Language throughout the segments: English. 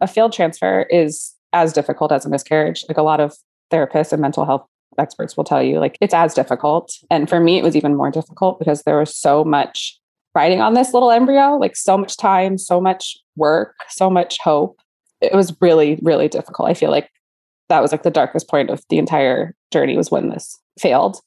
a failed transfer is as difficult as a miscarriage. Like a lot of therapists and mental health experts will tell you, like it's as difficult. And for me, it was even more difficult because there was so much riding on this little embryo, like so much time, so much work, so much hope. It was really, really difficult. I feel like that was like the darkest point of the entire journey was when this failed.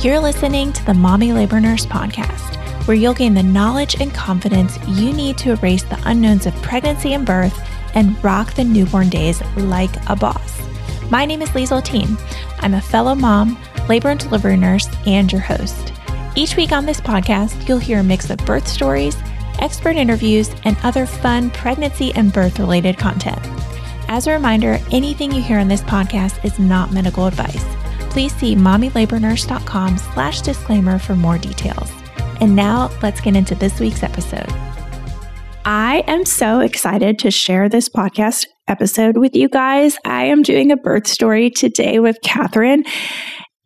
You're listening to the Mommy Labor Nurse podcast, where you'll gain the knowledge and confidence you need to erase the unknowns of pregnancy and birth and rock the newborn days like a boss. My name is Liesel Teen. I'm a fellow mom, labor and delivery nurse, and your host. Each week on this podcast, you'll hear a mix of birth stories, expert interviews, and other fun pregnancy and birth related content. As a reminder, anything you hear on this podcast is not medical advice please see mommylabornurse.com slash disclaimer for more details. And now let's get into this week's episode. I am so excited to share this podcast episode with you guys. I am doing a birth story today with Catherine.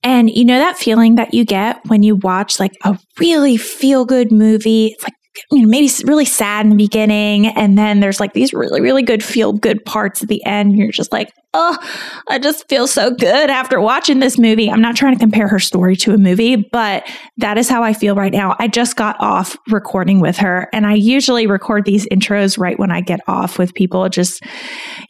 And you know that feeling that you get when you watch like a really feel good movie? It's like you know, maybe really sad in the beginning. And then there's like these really, really good feel good parts at the end. You're just like, oh, I just feel so good after watching this movie. I'm not trying to compare her story to a movie, but that is how I feel right now. I just got off recording with her, and I usually record these intros right when I get off with people, just,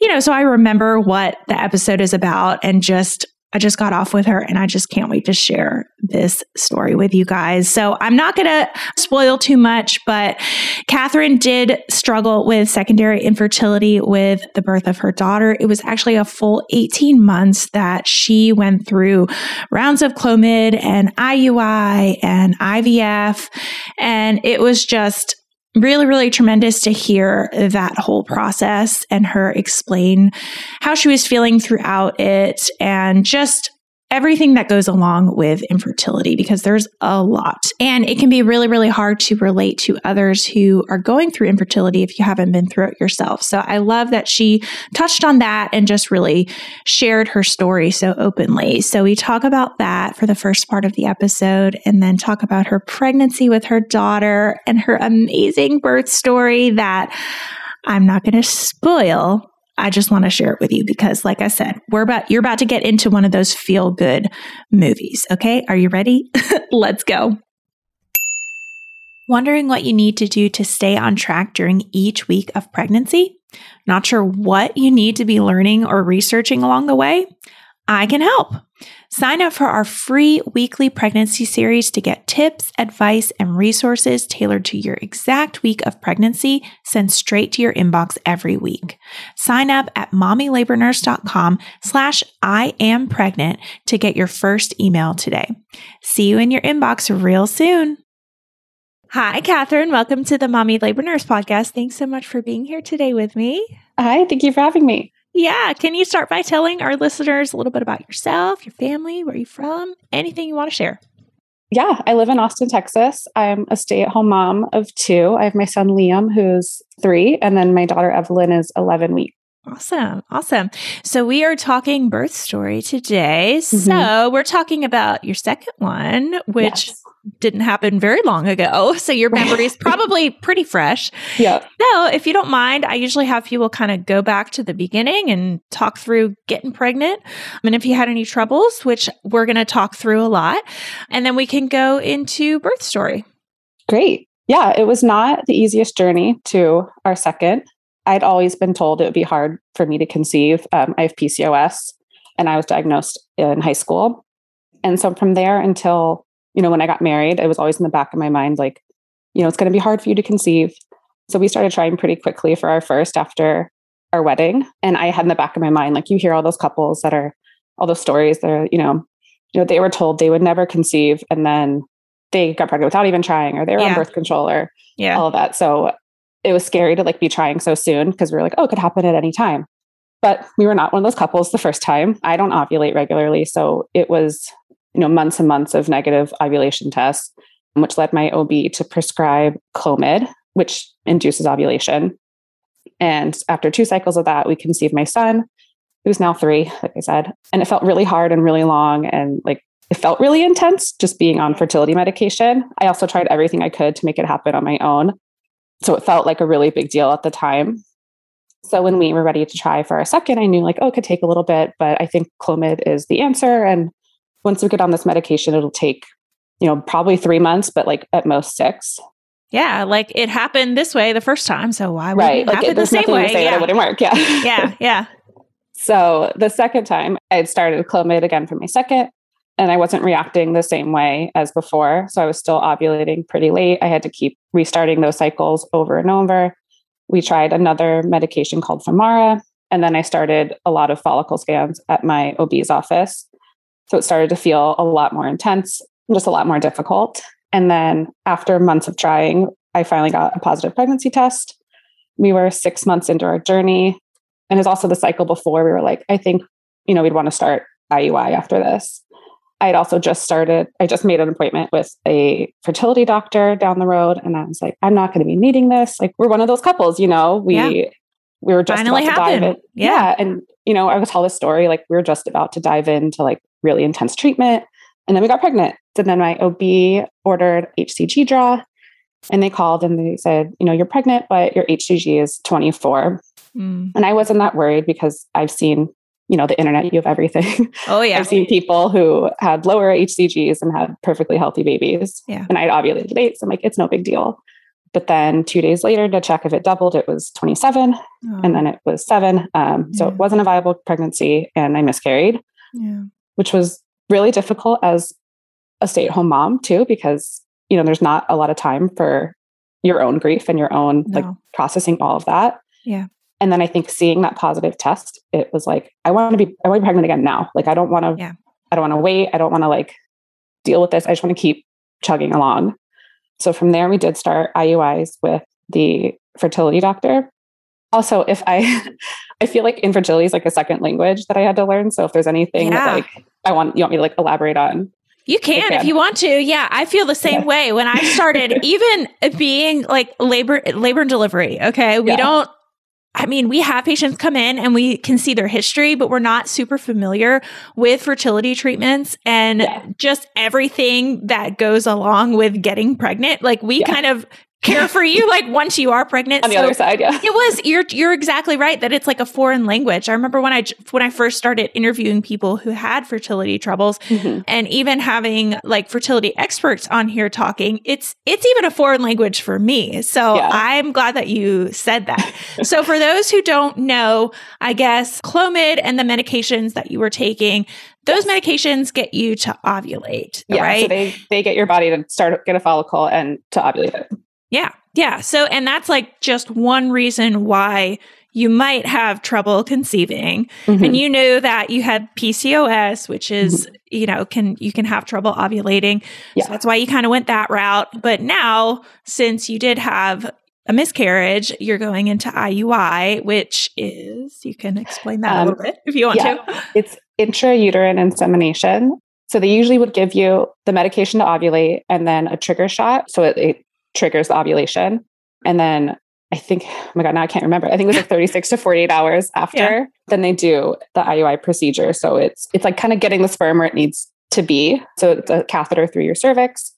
you know, so I remember what the episode is about and just I just got off with her and I just can't wait to share this story with you guys. So I'm not going to spoil too much, but Catherine did struggle with secondary infertility with the birth of her daughter. It was actually a full 18 months that she went through rounds of Clomid and IUI and IVF. And it was just really, really tremendous to hear that whole process and her explain how she was feeling throughout it and just everything that goes along with infertility because there's a lot. And it can be really, really hard to relate to others who are going through infertility if you haven't been through it yourself. So I love that she touched on that and just really shared her story so openly. So we talk about that for the first part of the episode and then talk about her pregnancy with her daughter and her amazing birth story that I'm not going to spoil I just want to share it with you because, like I said, we're about, you're about to get into one of those feel good movies. Okay. Are you ready? Let's go. Wondering what you need to do to stay on track during each week of pregnancy? Not sure what you need to be learning or researching along the way? I can help. Sign up for our free weekly pregnancy series to get tips, advice, and resources tailored to your exact week of pregnancy sent straight to your inbox every week. Sign up at mommylabornurse.com slash I am pregnant to get your first email today. See you in your inbox real soon. Hi, Catherine. Welcome to the Mommy Labor Nurse podcast. Thanks so much for being here today with me. Hi, thank you for having me. Yeah. Can you start by telling our listeners a little bit about yourself, your family, where you're from, anything you want to share? Yeah, I live in Austin, Texas. I'm a stay at home mom of two. I have my son Liam, who's three, and then my daughter Evelyn is 11 weeks. Awesome. Awesome. So we are talking birth story today. Mm-hmm. So we're talking about your second one, which yes. didn't happen very long ago. So your memory is probably pretty fresh. Yeah. So if you don't mind, I usually have people kind of go back to the beginning and talk through getting pregnant. And if you had any troubles, which we're going to talk through a lot, and then we can go into birth story. Great. Yeah, it was not the easiest journey to our second. I'd always been told it would be hard for me to conceive. Um, I have PCOS and I was diagnosed in high school. And so from there until, you know, when I got married, it was always in the back of my mind, like, you know, it's going to be hard for you to conceive. So we started trying pretty quickly for our first after our wedding. And I had in the back of my mind, like, you hear all those couples that are, all those stories that are, you know, you know, they were told they would never conceive and then they got pregnant without even trying or they were yeah. on birth control or yeah. all of that. So it was scary to like be trying so soon because we were like, oh, it could happen at any time. But we were not one of those couples the first time. I don't ovulate regularly. So it was, you know, months and months of negative ovulation tests, which led my OB to prescribe Clomid, which induces ovulation. And after two cycles of that, we conceived my son, who's now three, like I said. And it felt really hard and really long. And like it felt really intense just being on fertility medication. I also tried everything I could to make it happen on my own. So it felt like a really big deal at the time. So when we were ready to try for our second, I knew like, oh, it could take a little bit, but I think Clomid is the answer. And once we get on this medication, it'll take, you know, probably three months, but like at most six. Yeah, like it happened this way the first time, so why would right. it like happen it, the same way? yeah. it wouldn't work. Yeah, yeah, yeah. so the second time, I had started Clomid again for my second, and I wasn't reacting the same way as before. So I was still ovulating pretty late. I had to keep restarting those cycles over and over. We tried another medication called Femara, and then I started a lot of follicle scans at my OB's office. So it started to feel a lot more intense, just a lot more difficult. And then after months of trying, I finally got a positive pregnancy test. We were six months into our journey. And it's also the cycle before we were like, I think, you know, we'd want to start IUI after this. I'd also just started, I just made an appointment with a fertility doctor down the road. And I was like, I'm not going to be needing this. Like, we're one of those couples, you know, we, yeah. we were just Finally about happened. to dive in. Yeah. yeah. And, you know, I would tell this story, like, we were just about to dive into like really intense treatment. And then we got pregnant. And then my OB ordered HCG draw and they called and they said, you know, you're pregnant, but your HCG is 24. Mm. And I wasn't that worried because I've seen you know the internet you have everything. Oh yeah. I've seen people who had lower hcgs and had perfectly healthy babies. Yeah. And i'd ovulated late so i'm like it's no big deal. But then two days later to check if it doubled it was 27 oh. and then it was 7 um, yeah. so it wasn't a viable pregnancy and i miscarried. Yeah. which was really difficult as a stay-at-home mom too because you know there's not a lot of time for your own grief and your own no. like processing all of that. Yeah and then I think seeing that positive test, it was like, I want to be, I want to be pregnant again now. Like, I don't want to, yeah. I don't want to wait. I don't want to like deal with this. I just want to keep chugging along. So from there, we did start IUIs with the fertility doctor. Also, if I, I feel like infertility is like a second language that I had to learn. So if there's anything yeah. that like I want, you want me to like elaborate on, you can, can, if you want to. Yeah, I feel the same yeah. way. When I started, even being like labor labor and delivery. Okay, we yeah. don't I mean, we have patients come in and we can see their history, but we're not super familiar with fertility treatments and yeah. just everything that goes along with getting pregnant. Like we yeah. kind of care for you like once you are pregnant on the so other side yeah. it was you're you're exactly right that it's like a foreign language. I remember when i when i first started interviewing people who had fertility troubles mm-hmm. and even having like fertility experts on here talking it's it's even a foreign language for me. So yeah. i'm glad that you said that. So for those who don't know i guess clomid and the medications that you were taking those medications get you to ovulate yeah, right? so they they get your body to start get a follicle and to ovulate. it yeah. Yeah. So, and that's like just one reason why you might have trouble conceiving. Mm-hmm. And you know that you had PCOS, which is, mm-hmm. you know, can, you can have trouble ovulating. Yeah. So that's why you kind of went that route. But now, since you did have a miscarriage, you're going into IUI, which is, you can explain that um, a little bit if you want yeah. to. It's intrauterine insemination. So they usually would give you the medication to ovulate and then a trigger shot. So it, it triggers the ovulation. And then I think, oh my God, now I can't remember. I think it was like 36 to 48 hours after, yeah. then they do the IUI procedure. So it's it's like kind of getting the sperm where it needs to be. So it's a catheter through your cervix.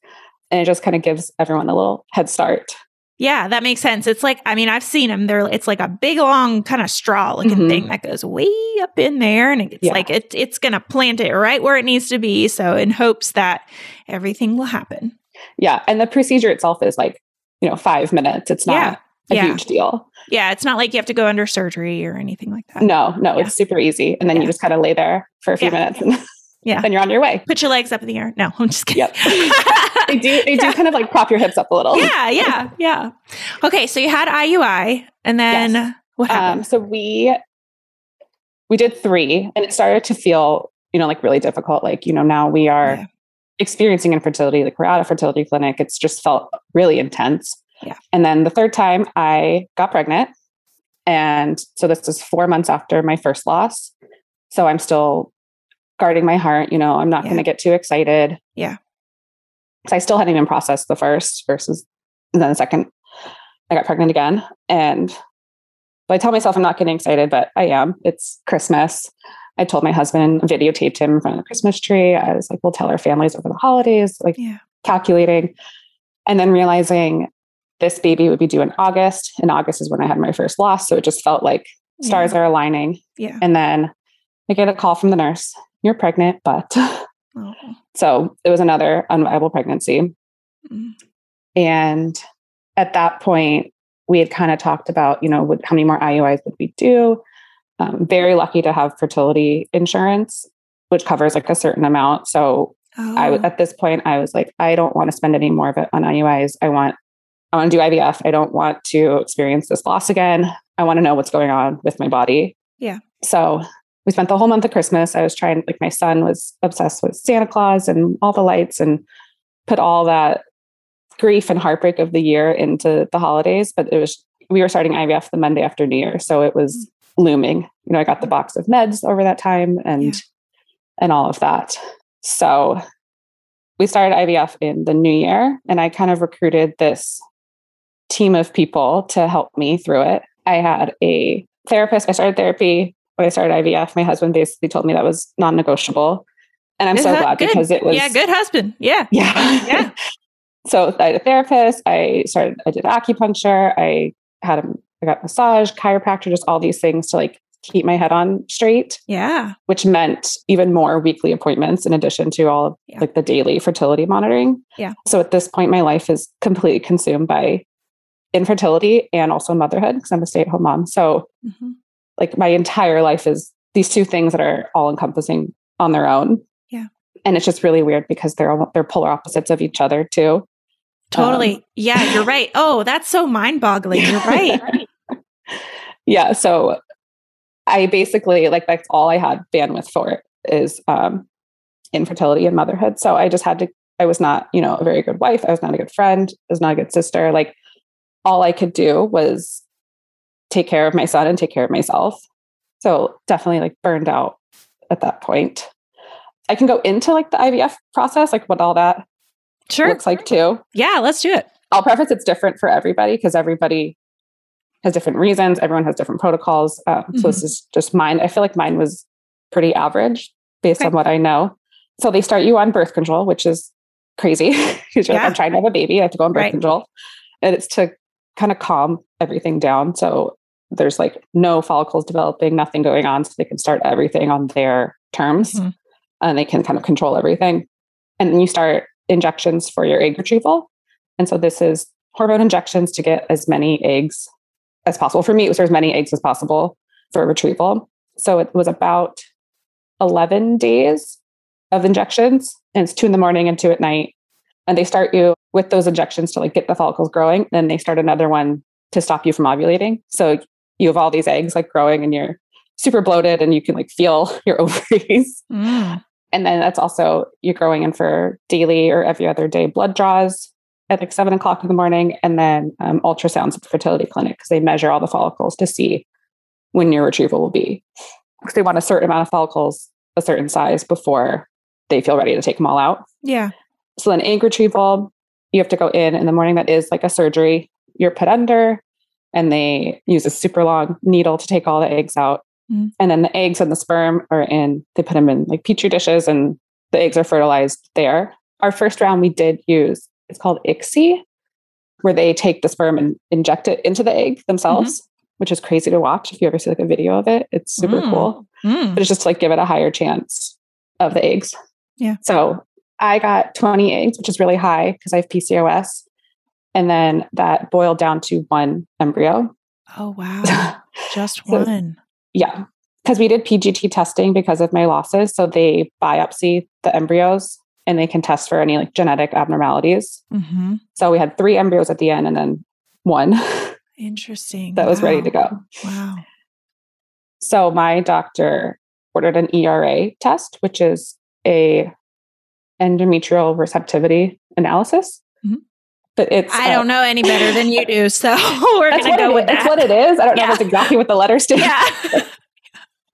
And it just kind of gives everyone a little head start. Yeah, that makes sense. It's like, I mean, I've seen them. They're, it's like a big, long kind of straw looking mm-hmm. thing that goes way up in there. And it's yeah. like, it, it's going to plant it right where it needs to be. So, in hopes that everything will happen. Yeah. And the procedure itself is like, you know, five minutes. It's not yeah. a yeah. huge deal. Yeah. It's not like you have to go under surgery or anything like that. No, no, yeah. it's super easy. And then you just kind of lay there for a few minutes and yeah. then you're on your way. Put your legs up in the air. No, I'm just kidding. Yep. they do they do kind of like prop your hips up a little. Yeah, yeah, yeah. Okay, so you had IUI and then yes. what happened? Um, so we we did three and it started to feel, you know, like really difficult. Like, you know, now we are experiencing infertility, like we're at a fertility clinic. It's just felt really intense. Yeah. And then the third time I got pregnant. And so this was four months after my first loss. So I'm still guarding my heart. You know, I'm not yeah. going to get too excited. Yeah. So I still hadn't even processed the first versus and then the second I got pregnant again. And I tell myself I'm not getting excited, but I am. It's Christmas. I told my husband, videotaped him in front of the Christmas tree. I was like, we'll tell our families over the holidays, like Yeah. calculating. And then realizing this baby would be due in August. And August is when I had my first loss. So it just felt like stars are aligning. Yeah. And then I get a call from the nurse, you're pregnant, but Oh. so it was another unviable pregnancy. Mm. And at that point, we had kind of talked about, you know, would, how many more IUIs would we do? Um, very lucky to have fertility insurance, which covers like a certain amount. So Oh. I at this point, I was like, I don't want to spend any more of it on IUIs. I want, I want to do IVF. I don't want to experience this loss again. I want to know what's going on with my body. Yeah. So we spent the whole month of Christmas. I was trying, like, my son was obsessed with Santa Claus and all the lights and put all that grief and heartbreak of the year into the holidays. But it was, we were starting IVF the Monday after New Year. So it was looming. You know, I got the box of meds over that time and, Yeah. and all of that. So we started IVF in the new year, and I kind of recruited this team of people to help me through it. I had a therapist. I started therapy when I started IVF. My husband basically told me that was non negotiable. And I'm Good so hu- glad good. because it was. yeah, good husband. Yeah. Yeah. Yeah. so I had a therapist. I started, I did acupuncture. I had a, I got massage, chiropractor, just all these things to like keep my head on straight Yeah. which meant even more weekly appointments in addition to all of Yeah. like the daily fertility monitoring. Yeah. So at this point, my life is completely consumed by infertility and also motherhood because I'm a stay at home mom. So Mhm. like my entire life is these two things that are all encompassing on their own. Yeah. And it's just really weird because they're all, they're polar opposites of each other too. Totally. Um, yeah, you're right. Oh, that's so mind boggling. You're right. yeah. So I basically like that's all I had bandwidth for is um infertility and motherhood. So I just had to I was not, you know, a very good wife. I was not a good friend. I was not a good sister. Like all I could do was take care of my son and take care of myself. So definitely like burned out at that point. I can go into like the IVF process, like what all that Sure. looks like too. Yeah, let's do it. I'll preface it's different for everybody because everybody has different reasons. Everyone has different protocols. Um, So this is just mine. I feel like mine was pretty average based Okay. on what I know. So they start you on birth control, which is crazy because you're like, I'm trying to have a baby. I have to go on birth Right. control. And it's to kind of calm everything down. So there's like no follicles developing, nothing going on. So they can start everything on their terms Mhm. and they can kind of control everything. And then you start injections for your egg retrieval. And so this is hormone injections to get as many eggs as possible. For me, it was as many eggs as possible for retrieval. So it was about 11 days of injections, and it's two in the morning and two at night. And they start you with those injections to like get the follicles growing. Then they start another one to stop you from ovulating. So you have all these eggs like growing and you're super bloated and you can like feel your ovaries. Mm. And then that's also you're going in for daily or every other day blood draws at like seven o'clock in the morning, and then um, ultrasounds at the fertility clinic because they measure all the follicles to see when your retrieval will be. Because they want a certain amount of follicles, a certain size before they feel ready to take them all out. Yeah. So then egg retrieval, you have to go in in the morning. That is like a surgery. You're put under, and they use a super long needle to take all the eggs out. Mm. And then the eggs and the sperm are in. They put them in like petri dishes, and the eggs are fertilized there. Our first round, we did use. It's called ICSI, where they take the sperm and inject it into the egg themselves, which is crazy to watch. If you ever see like a video of it, it's super Mm. cool Mm. but it's just to like give it a higher chance of the eggs. Yeah. So I got 20 eggs, which is really high because I have PCOS. And then that boiled down to one embryo. Oh, wow. Just So- one. Yeah. Because we did PGT testing because of my losses. So they biopsy the embryos and they can test for any like genetic abnormalities. hmm So we had three embryos at the end and then one Interesting. that was ready to go. Wow. So my doctor ordered an ERA test, which is a endometrial receptivity analysis. But it's I uh, don't know any better than you do. So we're That's going what, to go it with is. That's that. what it is. I don't know Yeah. if that's exactly what the letters stand. yeah.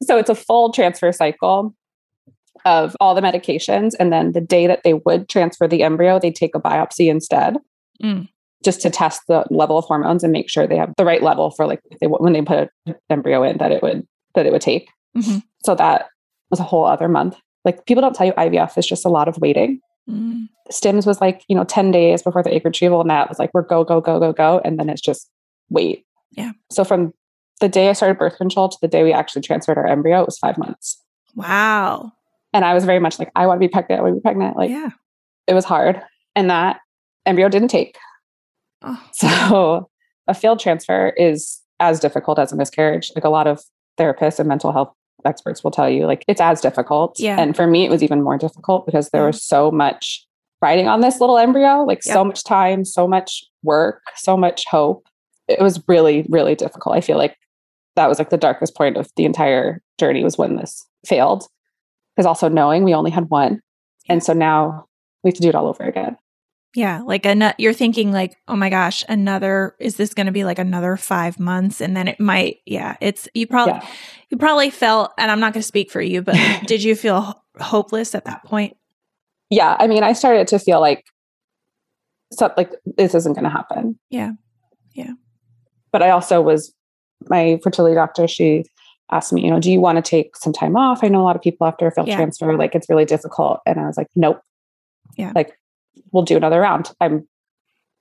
So it's a full transfer cycle of all the medications, and then the day that they would transfer the embryo, they take a biopsy instead, Mm. just to test the level of hormones and make sure they have the right level for like they, when they put an embryo in that it would that it would take. Mhm. So that was a whole other month. Like people don't tell you IVF is just a lot of waiting. Mm. Stims was like, you know, 10 days before the egg retrieval. And that was like, we're go, go, go, go, go. And then it's just wait. Yeah. So from the day I started birth control to the day we actually transferred our embryo, it was five months. Wow. And I was very much like, I want to be pregnant. I want to be pregnant. Like yeah. it was hard. And that embryo didn't take. Oh, So a failed transfer is as difficult as a miscarriage. Like a lot of therapists and mental health experts will tell you, like it's as difficult. Yeah. And for me, it was even more difficult because there was so much riding on this little embryo, like Yep. so much time, so much work, so much hope. It was really, really difficult. I feel like that was like the darkest point of the entire journey was when this failed. Because also knowing we only had one. And so now we have to do it all over again. Yeah. Like an- you're thinking like, oh my gosh, another is this going to be like another 5 months and then it might yeah, it's you probably Yeah. you probably felt and I'm not going to speak for you, but did you feel hopeless at that point? yeah i mean i started to feel like so like this isn't going to happen Yeah. Yeah. but i also was my fertility doctor she asked me you know do you want to take some time off i know a lot of people after a failed Yeah. transfer like it's really difficult and i was like nope Yeah. like we'll do another round. I'm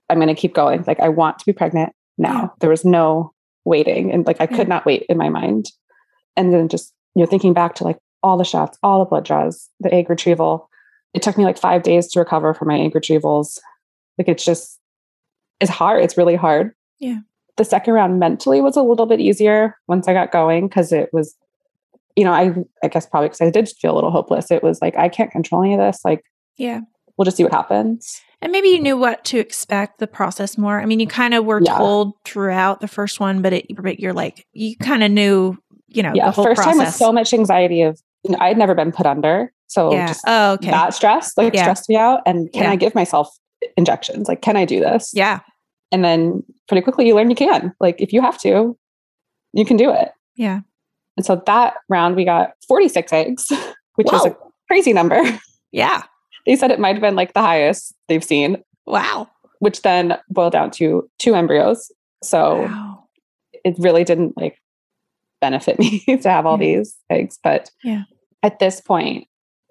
i'm going to keep going. Like i want to be pregnant now. Yeah. there was no waiting and like i Yeah. could not wait in my mind. And then just you know thinking back to like all the shots all the blood draws the egg retrieval. It took me like five days to recover from my egg retrievals. Like it's just it's hard. It's really hard. Yeah. the second round mentally was a little bit easier once i got going because it was you know i i guess probably because i did feel a little hopeless. It was like i can't control any of this. Like Yeah. We'll just see what happens And maybe you knew what to expect the process more. I mean, you kind of were Yeah. told throughout the first one, but it, but you're like, you kind of knew, you know, yeah the whole first process. time was so much anxiety of you know, i'd never been put under so yeah. just oh, okay. that stress like Yeah. stressed me out and can i give myself injections like can i do this yeah. and then pretty quickly you learn you can like if you have to you can do it Yeah. and so that round we got 46 eggs which is a crazy number Yeah. They said it might have been like the highest they've seen Wow. which then boiled down to two embryos so Wow. it really didn't like benefit me to have all Yeah. these eggs but Yeah. at this point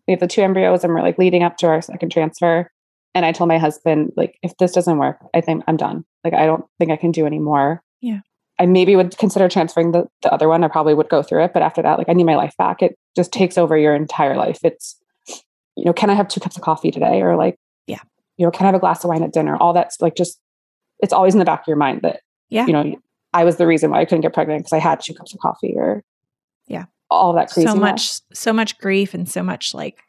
we have the two embryos and we're like leading up to our second transfer and i told my husband like if this doesn't work i think i'm done like i don't think i can do anymore Yeah. i maybe would consider transferring the, the other one i probably would go through it but after that like i need my life back it just takes over your entire life it's you know can i have two cups of coffee today or like Yeah. you know can i have a glass of wine at dinner all that's like just it's always in the back of your mind that Yeah. you know i was the reason why i couldn't get pregnant because i had two cups of coffee or Yeah. all that crazy So much, so much grief and so much like,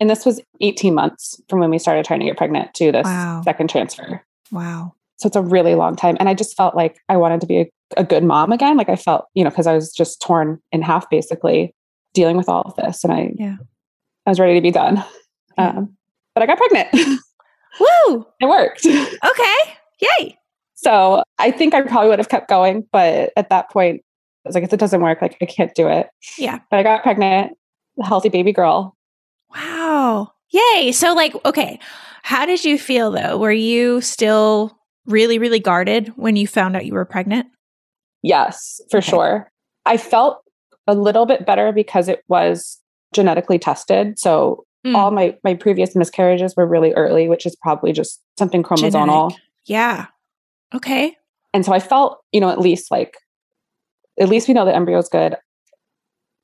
and this was 18 months from when we started trying to get pregnant to this Wow. second transfer wow. so it's a really long time and i just felt like i wanted to be a, a good mom again like i felt you know because i was just torn in half basically dealing with all of this and i Yeah. I was ready to be done um, but i got pregnant Woo. it worked Okay. Yay. so i think i probably would have kept going but at that point i was like if it doesn't work like i can't do it Yeah. but i got pregnant a healthy baby girl Wow. Yay. So, like, okay. How did you feel though? Were you still really, really guarded when you found out you were pregnant? Yes, for Okay. sure. I felt a little bit better because it was genetically tested. So Mm. all my my previous miscarriages were really early, which is probably just something chromosomal. Genetic. Yeah. Okay. And so I felt, you know, at least like at least we know the embryo's good.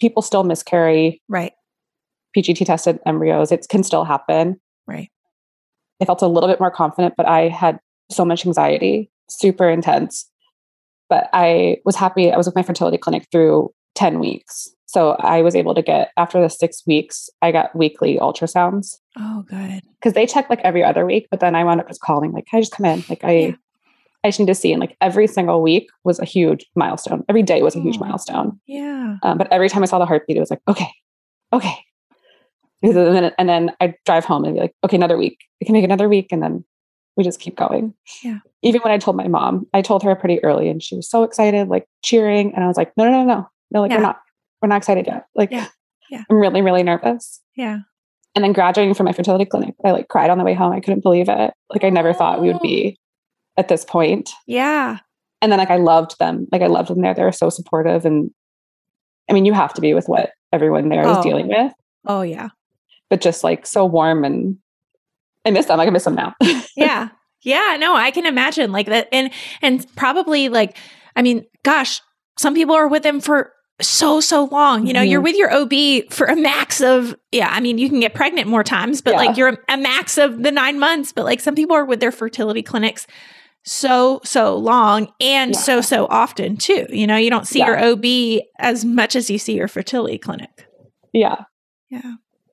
People still miscarry Right. PGT tested embryos. It can still happen. Right. I felt a little bit more confident, but I had so much anxiety, super intense. But I was happy. I was with my fertility clinic through 10 weeks. So I was able to get, after the six weeks, I got weekly ultrasounds Oh, good. because they check like every other week. But then I wound up just calling, like, can I just come in? Like, I, Yeah. I just need to see. And like every single week was a huge milestone. Every day was a huge Oh. milestone. Yeah. Um, but every time I saw the heartbeat, it was like, okay, okay. And then, and then I drive home and be like, okay, another week. We can make another week. And then we just keep going. Yeah. Even when I told my mom, I told her pretty early and she was so excited, like cheering. And I was like, no, no, no, no. No, like Yeah. we're not, we're not excited yet. Like Yeah. Yeah. I'm really, really nervous. Yeah. And then graduating from my fertility clinic, I like cried on the way home. I couldn't believe it. Like I never thought we would be oh. at this point. Yeah. And then like I loved them. Like I loved them there. They were so supportive and I mean, you have to be with what everyone there is Oh. dealing with, Oh yeah. but just like so warm and I miss them. Like I miss them now. yeah yeah no i can imagine like that and and probably like i mean gosh some people are with them for so so long you know you're Mhm. with your ob for a max of yeah i mean you can get pregnant more times but Yeah. like you're a max of the nine months but like some people are with their fertility clinics so so long and Yeah. so so often too you know you don't see Yeah. your ob as much as you see your fertility clinic yeah. yeah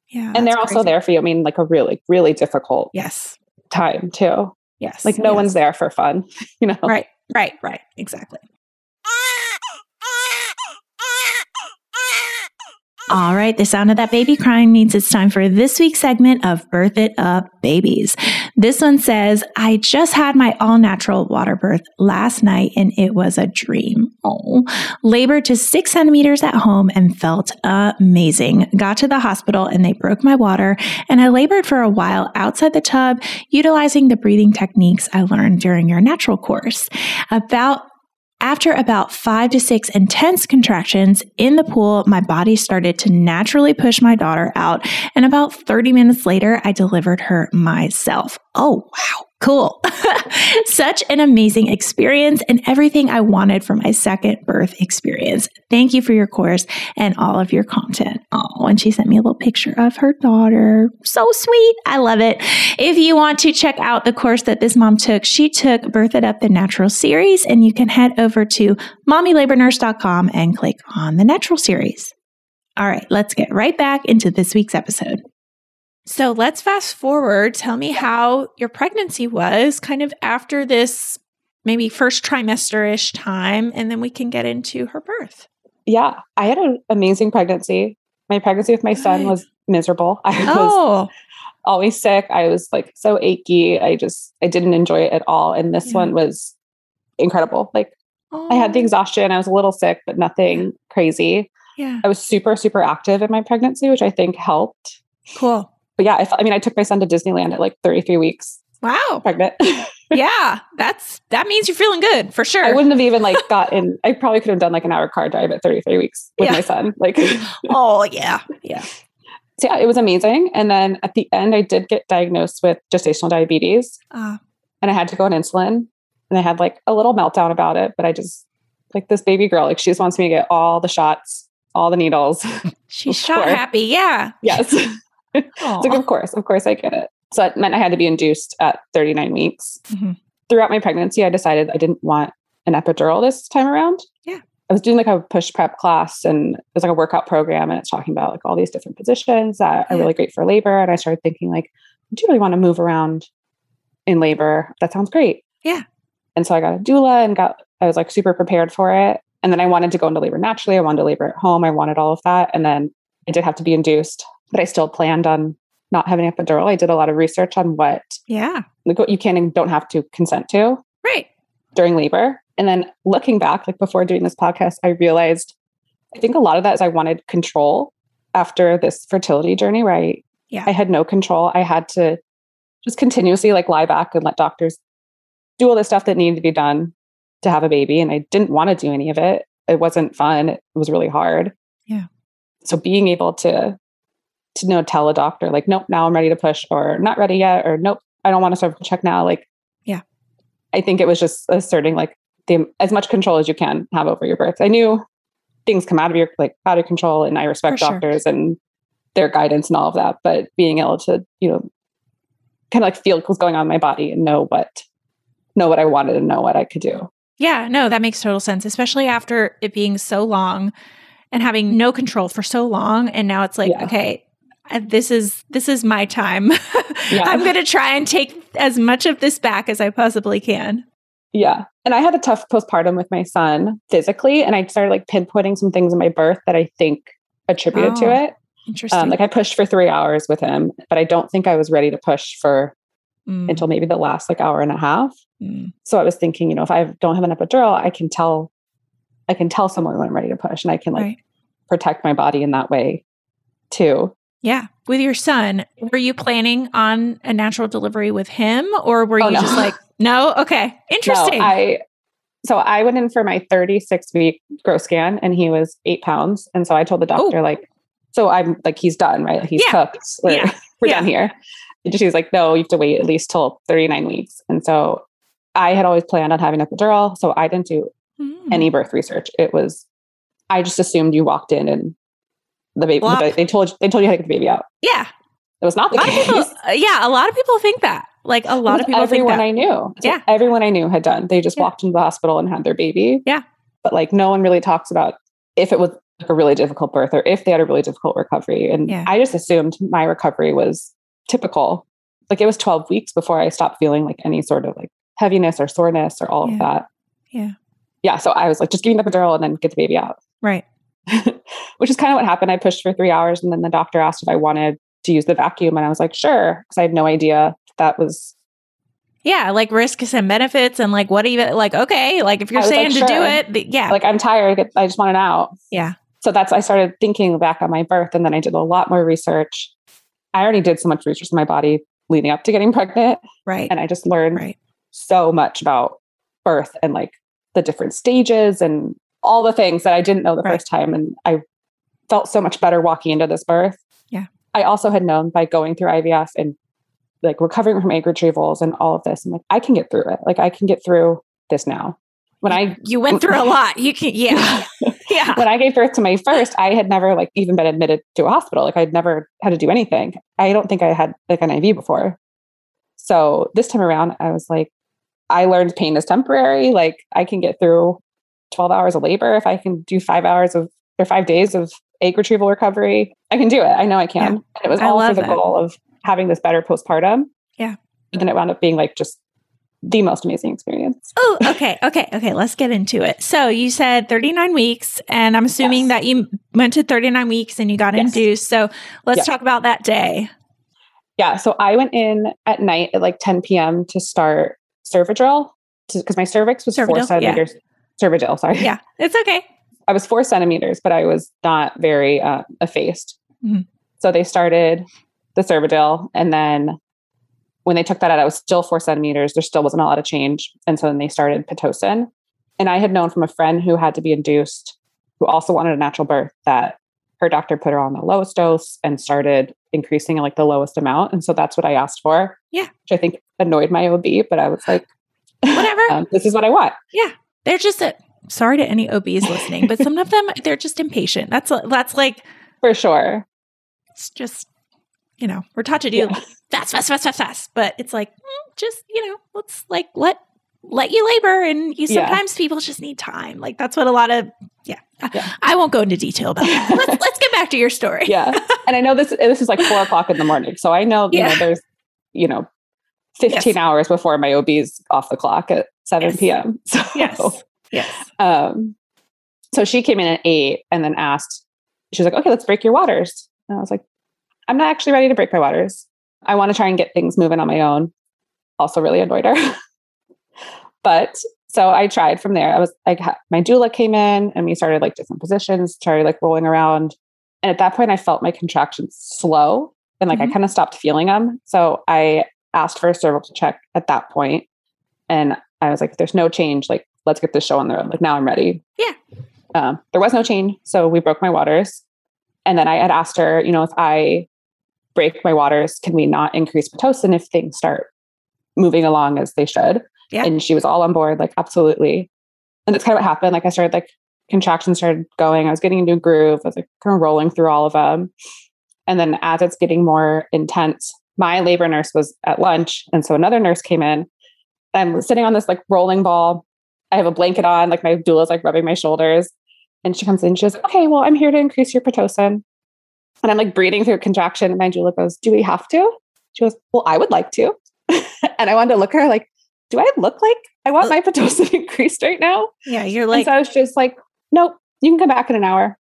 yeah and they're that's also crazy. there for you. I mean, like a really, really difficult yes time too. yes Like no yes. one's there for fun, you know? right right right exactly All right, the sound of that baby crying means it's time for this week's segment of Birth It Up Babies. This one says, I just had my all natural water birth last night and it was a dream. Oh, labored to six centimeters at home and felt amazing. Got to the hospital and they broke my water and I labored for a while outside the tub, utilizing the breathing techniques I learned during your natural course. About after about five to six intense contractions in the pool, my body started to naturally push my daughter out. And about 30 minutes later, I delivered her myself. Oh, wow. Cool. Such an amazing experience and everything I wanted for my second birth experience. Thank you for your course and all of your content. Oh, and she sent me a little picture of her daughter. So sweet. I love it. If you want to check out the course that this mom took, she took Birth It Up the Natural series, and you can head over to mommylabornurse.com and click on the natural series. All right, let's get right back into this week's episode. So let's fast forward. Tell me how your pregnancy was kind of after this maybe first trimester ish time, and then we can get into her birth. Yeah. I had an amazing pregnancy. My pregnancy with my son was miserable. I was Oh, always sick. I was like so achy. I just I didn't enjoy it at all. And this Yeah. one was incredible. Like I had the Oh, exhaustion. I was a little sick, but nothing crazy. Yeah, I was super, super active in my pregnancy, which I think helped. cool. But yeah, if, I mean, I took my son to Disneyland at like 33 weeks Wow. pregnant. yeah, that's that means you're feeling good for sure. I wouldn't have even like gotten, I probably could have done like an hour car drive at 33 weeks with Yeah. my son. Like, oh yeah, yeah. So yeah, it was amazing. And then at the end, I did get diagnosed with gestational diabetes Uh, and I had to go on insulin. And I had like a little meltdown about it, but I just, like this baby girl, like she just wants me to get all the shots, all the needles. she's shot happy. Yeah. yes. It's like, of course, of course, I get it. So it meant I had to be induced at 39 weeks. Mhm. Throughout my pregnancy, I decided I didn't want an epidural this time around. Yeah. I was doing like a push prep class and it was like a workout program and it's talking about like all these different positions that are really great for labor. And I started thinking like, do you really want to move around in labor? That sounds great. Yeah. And so I got a doula and got, I was like super prepared for it. And then I wanted to go into labor naturally. I wanted to labor at home. I wanted all of that. And then I did have to be induced, but I still planned on not having an epidural. I did a lot of research on what Yeah. like what you can and don't have to consent to Right. during labor. And then looking back, like before doing this podcast, I realized I think a lot of that is I wanted control after this fertility journey Right? Yeah. I had no control. I had to just continuously like lie back and let doctors do all the stuff that needed to be done to have a baby. And I didn't want to do any of it. It wasn't fun. It was really hard. Yeah. So being able to to know tell a doctor like, nope, now I'm ready to push, or not ready yet, or nope, I don't want a cervical check now. Like, Yeah. I think it was just asserting like the as much control as you can have over your birth. I knew things come out of your like out of control, and I respect For sure. doctors and their guidance and all of that. But being able to, you know, kind of like feel what's going on in my body and know what know what I wanted and know what I could do. Yeah. No, that makes total sense, especially after it being so long and having no control for so long. And now it's like, Yeah. okay, this is this is my time. Yeah. I'm going to try and take as much of this back as I possibly can. Yeah. And I had a tough postpartum with my son physically. And I started like pinpointing some things in my birth that I think attributed Oh, to it. Interesting. Um, like I pushed for three hours with him, but I don't think I was ready to push for Mm, until maybe the last like hour and a half. mm. So I was thinking, you know, if I don't have an epidural, I can tell, I can tell someone when I'm ready to push and I can like right. protect my body in that way too. Yeah. With your son, were you planning on a natural delivery with him or were Oh, you no. just like, no? Okay. No, Interesting. I, So I went in for my 36 week growth scan and he was eight pounds. And so I told the doctor, Ooh. like, so I'm like, he's done, right? He's Yeah. cooked. We're, Yeah. we're Yeah. done here. And she was like, no, you have to wait at least till 39 weeks. And so I had always planned on having a epidural. So I didn't do Mm. any birth research. It was, I just assumed you walked in and the baby, the ba- they told you, they told you how to get the baby out. Yeah. It was not A the lot of case. people, uh, yeah, a lot of people think that. Like a lot of people think everyone that. I knew. Yeah. Everyone I knew had done. They just Yeah. walked into the hospital and had their baby. Yeah. But like no one really talks about if it was a really difficult birth or if they had a really difficult recovery. And Yeah. I just assumed my recovery was typical. Like it was 12 weeks before I stopped feeling like any sort of like heaviness or soreness or all Yeah. of that. Yeah. Yeah. So I was like, just give me the epidural and then get the baby out. right. Which is kind of what happened. I pushed for three hours and then the doctor asked if I wanted to use the vacuum. And I was like, sure. Because I had no idea that was Yeah, like risks and benefits and like what even like okay, like if you're saying like, to do it, yeah. like I'm tired. I just want it out. Yeah. So that's I started thinking back on my birth, and then I did a lot more research. I already did so much research in my body leading up to getting pregnant, right. and I just learned Right. so much about birth and like the different stages and all the things that I didn't know the Right. first time, and I felt so much better walking into this birth. Yeah. I also had known by going through IVF and like recovering from egg retrievals and all of this, I'm like, I can get through it. Like I can get through this now. When I You went through a lot. You can yeah. Yeah. when I gave birth to my first, I had never like even been admitted to a hospital. Like I'd never had to do anything. I don't think I had like an IV before. So this time around, I was like, I learned pain is temporary. Like I can get through 12 hours of labor if I can do five hours of or five days of egg retrieval recovery. I can do it. I know I can. Yeah. And it was all for the that. goal of having this better postpartum. Yeah. And then it wound up being like just the most amazing experience. Oh, okay. Okay. Okay. Let's get into it. So you said 39 weeks, and I'm assuming Yes. that you went to 39 weeks and you got Yes. induced. So let's Yeah. talk about that day. Yeah. So I went in at night at like 10 p.m. to start Cervidil because my cervix was Cervidil, four yeah. centimeters. Cervidil, sorry. Yeah. It's okay. I was four centimeters, but I was not very uh, effaced. Mhm. So they started the Cervidil. And then when they took that out, I was still four centimeters. There still wasn't a lot of change. And so then they started Pitocin. And I had known from a friend who had to be induced, who also wanted a natural birth, that her doctor put her on the lowest dose and started increasing like the lowest amount. And so that's what I asked for. Yeah. Which I think annoyed my OB, but I was like, Whatever. um, this is what I want. Yeah. They're just a, sorry to any OBs listening, but some of them they're just impatient. That's that's like For sure. it's just you know we're taught to do Yeah. fast, fast, fast, fast, fast, but it's like mm, just you know let's like let let you labor, and you Yeah. sometimes people just need time. Like that's what a lot of yeah. Yeah. I won't go into detail about that. let's let's get back to your story. yeah and i know this this is like four o'clock in the morning so i know you Yeah. know there's you know 15 Yes. hours before my ob's off the clock at 7 Yes. p.m so Yes. Yes. um so she came in at 8 and then asked she was like okay let's break your waters and i was like i'm not actually ready to break my waters i want to try and get things moving on my own also really annoyed her but so I tried from there. I was like, my doula came in and we started like different positions, started like rolling around. And at that point, I felt my contractions slow and like Mhm. I kind of stopped feeling them. So I asked for a cervical check at that point, And I was like, there's no change, like, let's get this show on the road. Like, now I'm ready. Yeah. Um, there was no change. So we broke my waters. And then I had asked her, you know, if I break my waters, can we not increase Pitocin if things start moving along as they should? Yeah. And she was all on board, like, absolutely. And that's kind of what happened. Like, I started, like, contractions started going. I was getting into a groove. I was like kind of rolling through all of them. And then as it's getting more intense, my labor nurse was at lunch. And so another nurse came in. I'm sitting on this like rolling ball. I have a blanket on, like my doula's like rubbing my shoulders. And she comes in, she goes, Okay, well, I'm here to increase your Pitocin. And I'm like breathing through a contraction. And my doula goes, Do we have to? She goes, Well, I would like to. and I wanted to look at her like, Do I look like I want my Pitocin increased right now? Yeah, you're and like, so I was just like, Nope, you can come back in an hour.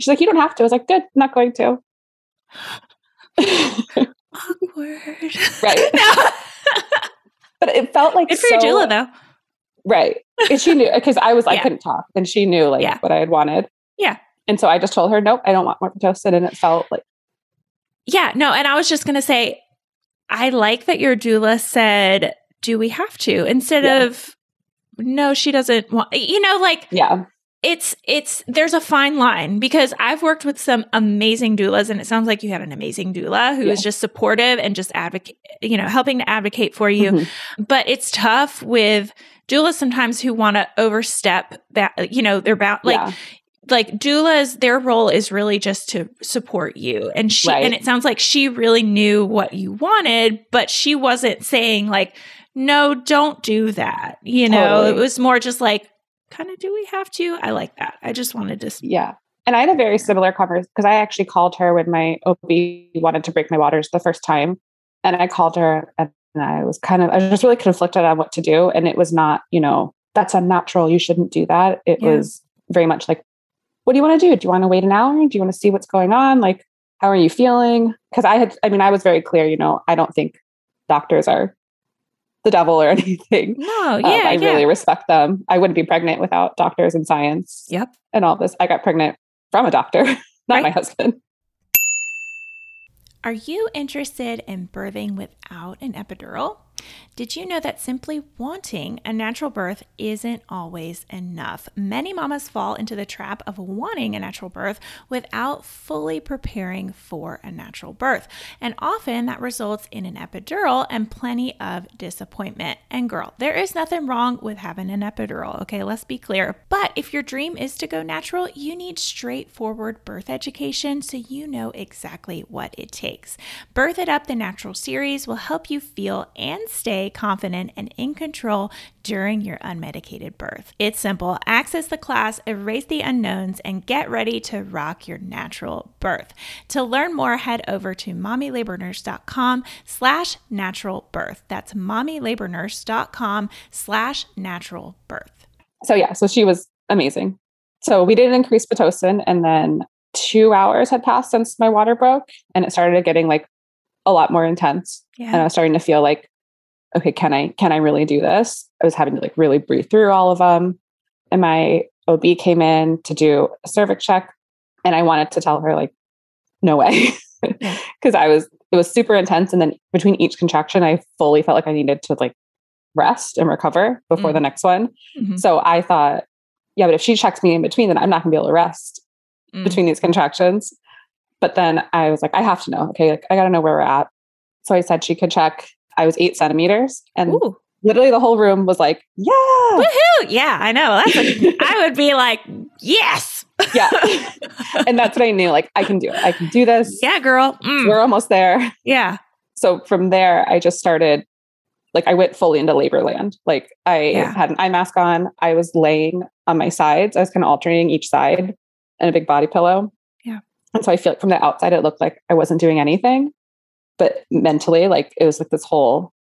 She's like, You don't have to. I was like, Good, I'm not going to. awkward. Right. but it felt like Good for so, your doula, though. Right. And she knew because I was, I couldn't talk and she knew like Yeah. what I had wanted. Yeah. And so I just told her, nope, I don't want more Pitocin. And it felt like, Yeah, no, and I was just going to say, I like that your doula said, "Do we have to?" instead Yeah. of no, she doesn't want, you know, like, Yeah. it's it's there's a fine line because I've worked with some amazing doulas and it sounds like you have an amazing doula who Yeah. just supportive and just advocate you know helping to advocate for you Mhm. but it's tough with doulas sometimes who want to overstep that you know they're bound like yeah. like doulas their role is really just to support you and she Right. and it sounds like she really knew what you wanted but she wasn't saying like no don't do that you know Totally. it was more just like kind of do we have to i like that i just wanted to Yeah. And I had a very similar conversation because I actually called her when my OB wanted to break my waters the first time. And I called her and I was kind of, I was just really conflicted on what to do. And it was not, you know, that's unnatural. You shouldn't do that. It Yeah. was very much like, what do you want to do? Do you want to wait an hour? Do you want to see what's going on? Like, how are you feeling? Because I had, I mean, I was very clear, you know, I don't think doctors are the devil or anything. no Um, yeah I yeah. really respect them. I wouldn't be pregnant without doctors and science yep and all this. I got pregnant from a doctor, not Right. my husband. Are you interested in birthing without an epidural? Did you know that simply wanting a natural birth isn't always enough? Many mamas fall into the trap of wanting a natural birth without fully preparing for a natural birth. And often that results in an epidural and plenty of disappointment. And girl, there is nothing wrong with having an epidural, okay? Let's be clear. But if your dream is to go natural, you need straightforward birth education so you know exactly what it takes. Birth It Up the Natural series will help you feel and stay confident and in control during your unmedicated birth. It's simple. Access the class, erase the unknowns, and get ready to rock your natural birth. To learn more, head over to mommylabornurse.com slash natural birth. That's mommylabornurse.com slash natural birth. So yeah, so she was amazing. So we did increase pitocin, and then two hours had passed since my water broke, and it started getting like a lot more intense. And I was starting to feel like, okay, can I can I really do this? I was having to like really breathe through all of them. And my OB came in to do a cervix check, and I wanted to tell her like, no way, because I was it was super intense. And then between each contraction, I fully felt like I needed to like rest and recover before Mm. the next one. Mhm. So I thought, yeah, but if she checks me in between, then I'm not gonna be able to rest Mm. between these contractions. But then I was like, I have to know. Okay, like I gotta know where we're at. So I said she could check. I was eight centimeters, and Ooh. literally the whole room was like, yeah, Woohoo! Yeah, I know. That's I would be like, yes. yeah. and that's what I knew. Like I can do it. I can do this. Yeah, girl. Mm. We're almost there. Yeah. So from there, I just started. Like I went fully into labor land. Like I Yeah. had an eye mask on. I was laying on my sides. I was kind of alternating each side and a big body pillow. Yeah. And so I feel like from the outside, it looked like I wasn't doing anything. But mentally, like it was like this whole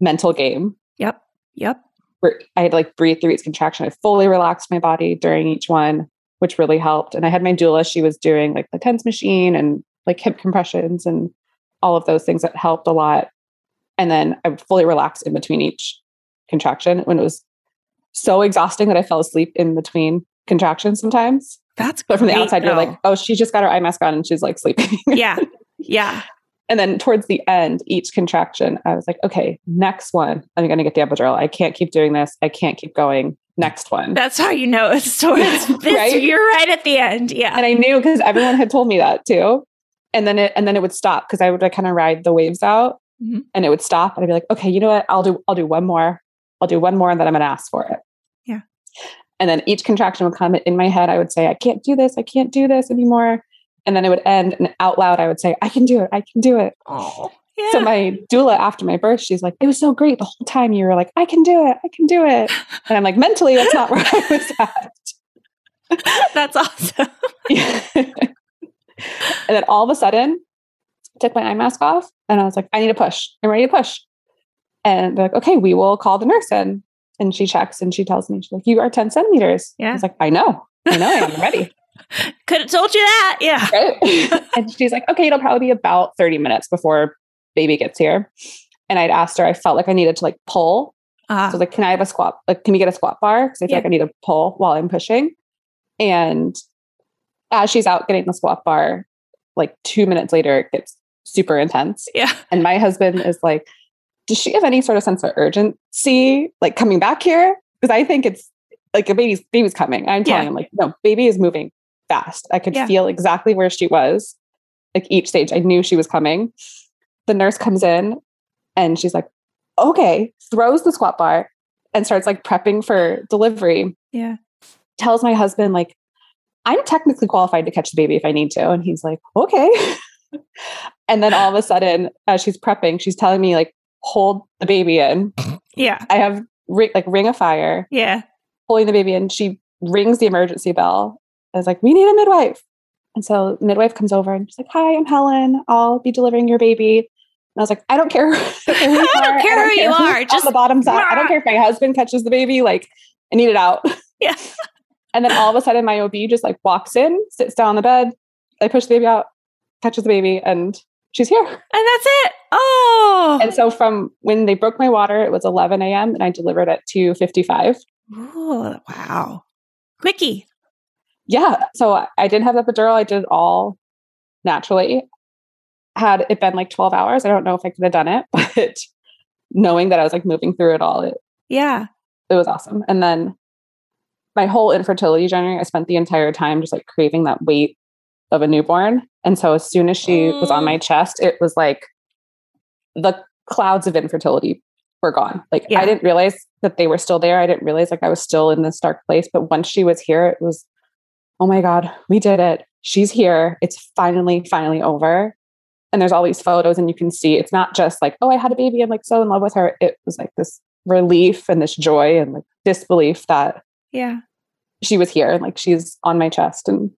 mental game Yep. Yep. where I had like breathe through each contraction. I fully relaxed my body during each one, which really helped. And I had my doula, she was doing like the TENS machine and like hip compressions and all of those things that helped a lot. And then I would fully relax in between each contraction when it was so exhausting that I fell asleep in between contractions sometimes. That's But from the outside, you're like, oh, she just got her eye mask on and she's like sleeping. yeah. Yeah. And then towards the end, each contraction, I was like, okay, next one, I'm going to get the epidural. I can't keep doing this. I can't keep going. Next one. That's how you know it's towards this. Right? You're right at the end. Yeah. and I knew because everyone had told me that too. And then it and then it would stop because I would like, kind of ride the waves out Mhm. and it would stop. And I'd be like, okay, you know what? I'll do I'll do one more. I'll do one more and then I'm gonna ask for it. Yeah. And then each contraction would come in my head. I would say, I can't do this, I can't do this anymore. And then it would end and out loud I would say, I can do it, I can do it. Oh. Yeah. So my doula after my birth, she's like, it was so great the whole time. You were like, I can do it, I can do it. And I'm like, mentally, that's not where I was at. That's awesome. Yeah. and then all of a sudden, I took my eye mask off and I was like, I need to push. I'm ready to push. And they're like, okay, we will call the nurse in. And she checks and she tells me, she's like, you are 10 centimeters. Yeah. I was like, I know. I know I'm ready. Could have told you that. Yeah. Right. and she's like, okay, it'll probably be about 30 minutes before baby gets here. And I'd asked her, I felt like I needed to like pull. So I Uh, was like, can I have a squat? Like, can we get a squat bar? Because I feel Yeah. like I need to pull while I'm pushing. And as she's out getting the squat bar, like two minutes later, it gets super intense. yeah. And my husband is like, does she have any sort of sense of urgency, like coming back here? because I think it's like a baby's baby's coming. I'm telling Yeah. him like, no, baby is moving fast. I could Yeah. feel exactly where she was. Like each stage, I knew she was coming. The nurse comes in and she's like, okay, throws the squat bar and starts like prepping for delivery. Yeah. Tells my husband, like, I'm technically qualified to catch the baby if I need to. And he's like, okay. and then all of a sudden, as she's prepping, she's telling me, like, hold the baby in. Yeah. I have like ring of fire, Yeah. pulling the baby in. She rings the emergency bell. I was like, we need a midwife. And so midwife comes over and she's like, hi, I'm Helen. I'll be delivering your baby. And I was like, I don't care. I don't care who you are, on just- the bottom side. I don't care if my husband catches the baby. Like, I need it out. Yeah. and then all of a sudden, my OB just like walks in, sits down on the bed. I push the baby out, catches the baby, and she's here. And that's it. Oh. And so from when they broke my water, it was 11 a.m. and I delivered at 2:55. Ooh, wow. Quickie. Yeah. So I- didn't have the epidural. I did it all naturally. Had it been like 12 hours, I don't know if I could have done it, but knowing that I was like moving through it all, it, Yeah. it was awesome. And then my whole infertility journey, I spent the entire time just like craving that weight of a newborn. And so as soon as she was on Mm. my chest, it was like the clouds of infertility were gone. Like Yeah. I didn't realize that they were still there. I didn't realize like I was still in this dark place. But once she was here, it was, oh my God, we did it. She's here. It's finally, finally over. And there's all these photos, and you can see it's not just like, oh, I had a baby. I'm like so in love with her. It was like this relief and this joy and like disbelief that Yeah. she was here and like she's on my chest. And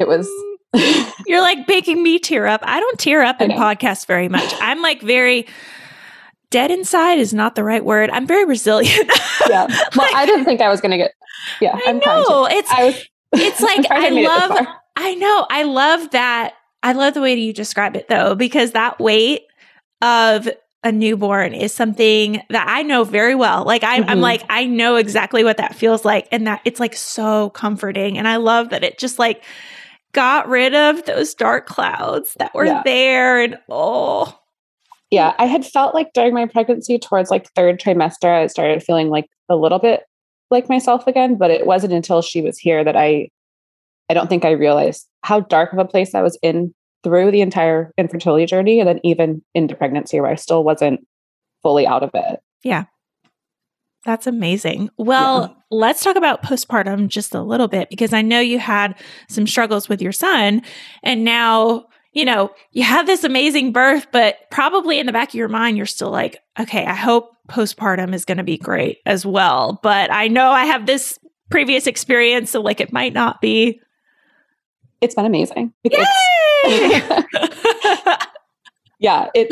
it was, Mm. You're like making me tear up. I don't tear up in podcasts very much. I'm like very dead inside is not the right word. I'm very resilient. yeah. Well, I didn't think I was going to get, yeah, I I'm know. It's I was, it's like I made it this love. I know. I love that. I love the way you describe it though, because that weight of a newborn is something that I know very well. Like I, I'm Mhm. like, I know exactly what that feels like. And that it's like so comforting. And I love that it just like got rid of those dark clouds that were Yeah. there. And oh, yeah i had felt like during my pregnancy towards like third trimester i started feeling like a little bit like myself again but it wasn't until she was here that i i don't think i realized how dark of a place i was in through the entire infertility journey and then even into pregnancy where i still wasn't fully out of it Yeah. That's amazing. Well, let's talk about postpartum just a little bit because I know you had some struggles with your son and now, you know, you have this amazing birth, but probably in the back of your mind, you're still like, okay, I hope postpartum is going to be great as well. But I know I have this previous experience, so like it might not be. it's been amazing Yay! yeah it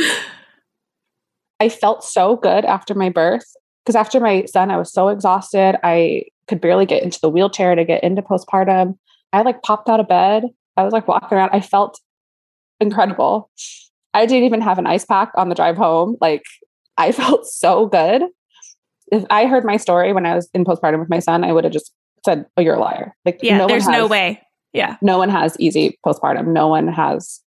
i felt so good after my birth because after my son i was so exhausted i could barely get into the wheelchair to get into postpartum i like popped out of bed i was like walking around i felt incredible i didn't even have an ice pack on the drive home like i felt so good if i heard my story when i was in postpartum with my son i would have just said oh you're a liar like yeah, no there's no way. Yeah. no one has easy postpartum. No one has,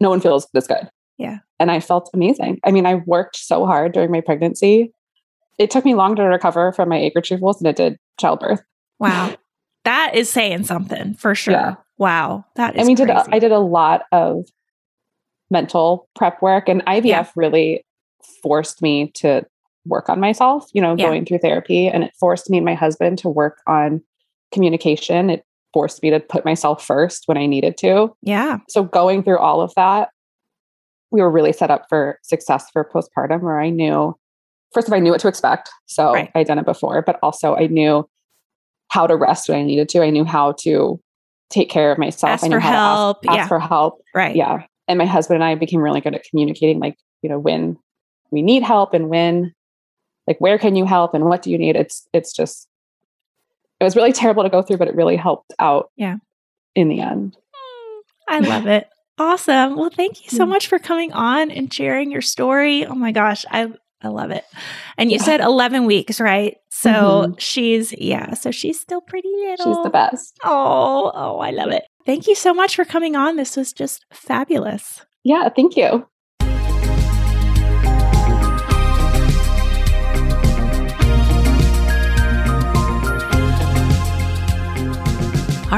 no one feels this good. Yeah. And I felt amazing. I mean, I worked so hard during my pregnancy. It took me longer to recover from my egg retrievals than it did childbirth. Wow. that is saying something for sure. Yeah. Wow. That is I mean, did crazy. I did a lot of mental prep work, and IVF Yeah. really forced me to work on myself. You know, Yeah. going through therapy, and it forced me and my husband to work on communication. It forced me to put myself first when I needed to. yeah. so going through all of that, we were really set up for success for postpartum where I knew first of all, I knew what to expect. So Right. I'd done it before, but also I knew how to rest when I needed to. I knew how to take care of myself. Ask I knew for how help. to ask, ask Yeah. for help. Right. Yeah. And my husband and I became really good at communicating like, you know, when we need help and when like where can you help and what do you need? It's it's just it was really terrible to go through, but it really helped out Yeah. in the end. I love it. Awesome. Well, thank you so Mm. much for coming on and sharing your story. Oh my gosh, I I love it. And you Yeah. said 11 weeks, right? So Mhm. she's yeah, so she's still pretty little. She's the best. Oh, oh, I love it. Thank you so much for coming on. This was just fabulous. Yeah, thank you.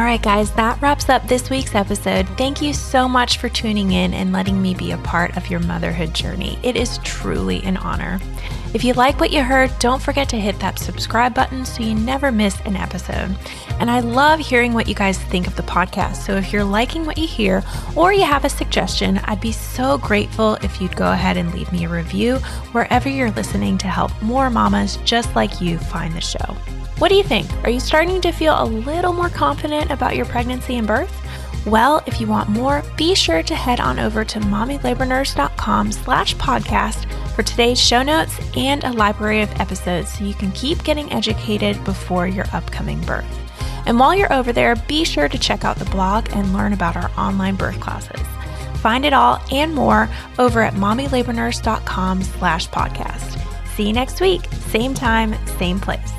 Right, guys, that wraps up this week's episode. Thank you so much for tuning in and letting me be a part of your motherhood journey. It is truly an honor. If you like what you heard, don't forget to hit that subscribe button so you never miss an episode. And I love hearing what you guys think of the podcast. So if you're liking what you hear or you have a suggestion, I'd be so grateful if you'd go ahead and leave me a review wherever you're listening to help more mamas just like you find the show. What do you think? Are you starting to feel a little more confident about your pregnancy and birth? Well, if you want more, be sure to head on over to mommylabornurse.com slash podcast for today's show notes and a library of episodes so you can keep getting educated before your upcoming birth. And while you're over there, be sure to check out the blog and learn about our online birth classes. Find it all and more over at mommylabornurse.com slash podcast. See you next week, same time, same place.